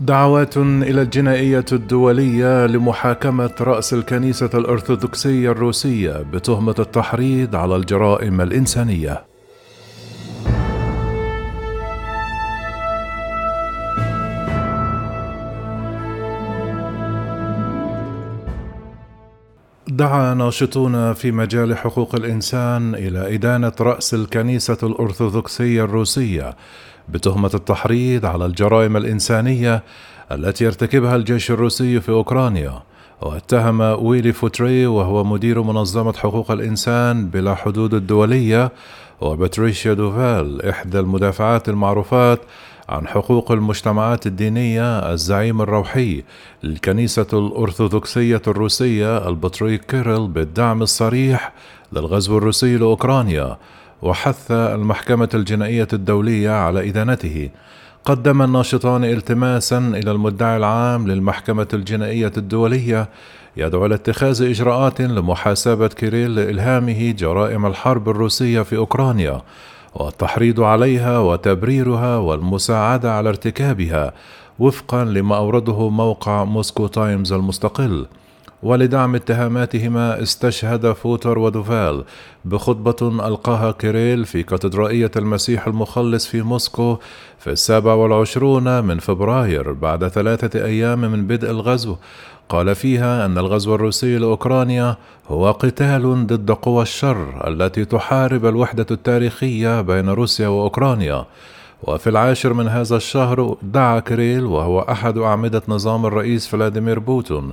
دعوات إلى الجنائية الدولية لمحاكمة رأس الكنيسة الأرثوذكسية الروسية بتهمة التحريض على الجرائم الإنسانية. دعا ناشطون في مجال حقوق الإنسان إلى إدانة رأس الكنيسة الأرثوذكسية الروسية بتهمة التحريض على الجرائم الإنسانية التي يرتكبها الجيش الروسي في أوكرانيا. واتهم ويلي فوتري وهو مدير منظمة حقوق الإنسان بلا حدود الدولية وباتريشيا دوفال إحدى المدافعات المعروفات عن حقوق المجتمعات الدينية الزعيم الروحي للكنيسة الأرثوذكسية الروسية البطريرك كيريل بالدعم الصريح للغزو الروسي لأوكرانيا وحث المحكمة الجنائية الدولية على إدانته. قدم الناشطان التماسا إلى المدعي العام للمحكمة الجنائية الدولية يدعو إلى اتخاذ إجراءات لمحاسبة كيريل لإلهامه جرائم الحرب الروسية في أوكرانيا والتحريض عليها وتبريرها والمساعدة على ارتكابها وفقا لما أورده موقع موسكو تايمز المستقل. ولدعم اتهاماتهما استشهد فوتري ودوفال بخطبة ألقاها كيريل في كاتدرائية المسيح المخلص في موسكو في السابع والعشرون من فبراير بعد ثلاثة أيام من بدء الغزو. قال فيها أن الغزو الروسي لأوكرانيا هو قتال ضد قوى الشر التي تحارب الوحدة التاريخية بين روسيا وأوكرانيا. وفي العاشر من هذا الشهر دعا كيريل وهو أحد أعمدة نظام الرئيس فلاديمير بوتين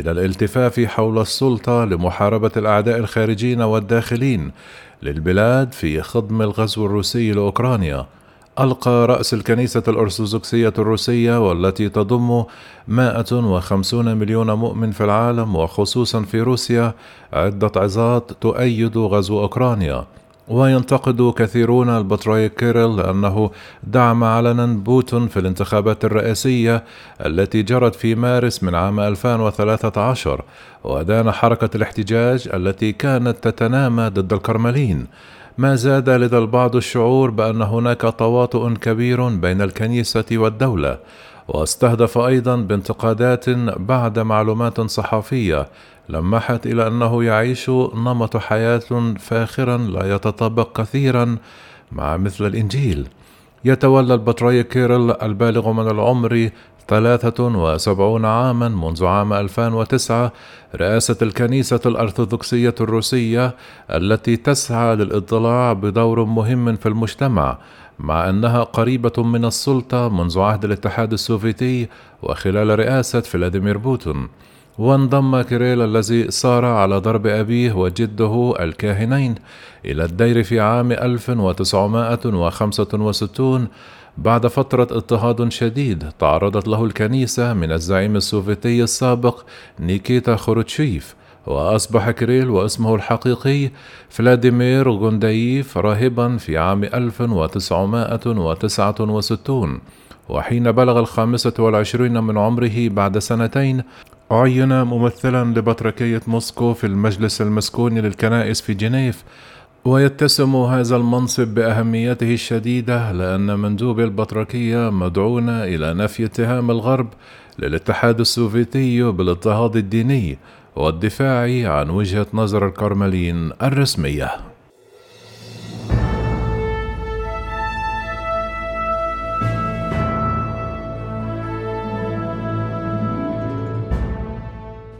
إلى الالتفاف حول السلطة لمحاربة الأعداء الخارجيين والداخليين للبلاد في خضم الغزو الروسي لأوكرانيا. ألقى رأس الكنيسة الأرثوذكسية الروسية والتي تضم 150 مليون مؤمن في العالم وخصوصا في روسيا عدة عظات تؤيد غزو أوكرانيا. وينتقد كثيرون البطريرك كيريل لأنه دعم علنا بوتين في الانتخابات الرئاسية التي جرت في مارس من عام 2013 ودان حركة الاحتجاج التي كانت تتنامى ضد الكرملين. ما زاد لدى البعض الشعور بأن هناك تواطؤ كبير بين الكنيسة والدولة واستهدف أيضا بانتقادات بعد معلومات صحفية لمحت إلى أنه يعيش نمط حياة فاخرا لا يتطابق كثيرا مع مثل الإنجيل. يتولى البطريرك كيريل البالغ من العمر ثلاثة وسبعون عاما منذ عام 2009 رئاسة الكنيسة الأرثوذكسية الروسية التي تسعى للاضطلاع بدور مهم في المجتمع مع أنها قريبة من السلطة منذ عهد الاتحاد السوفيتي وخلال رئاسة فلاديمير بوتين. وانضم كيريل الذي صار على درب أبيه وجده الكاهنين إلى الدير في عام 1965 بعد فترة اضطهاد شديد تعرضت له الكنيسة من الزعيم السوفيتي السابق نيكيتا خروتشيف وأصبح كريل واسمه الحقيقي فلاديمير غوندايف راهبا في عام 1969 وحين بلغ الخامسة والعشرين من عمره بعد سنتين عين ممثلا لبطركية موسكو في المجلس المسكوني للكنائس في جنيف ويتسم هذا المنصب بأهميته الشديدة لأن مندوب البطركيه مدعون إلى نفي اتهام الغرب للاتحاد السوفيتي بالاضطهاد الديني والدفاع عن وجهة نظر الكرملين الرسمية.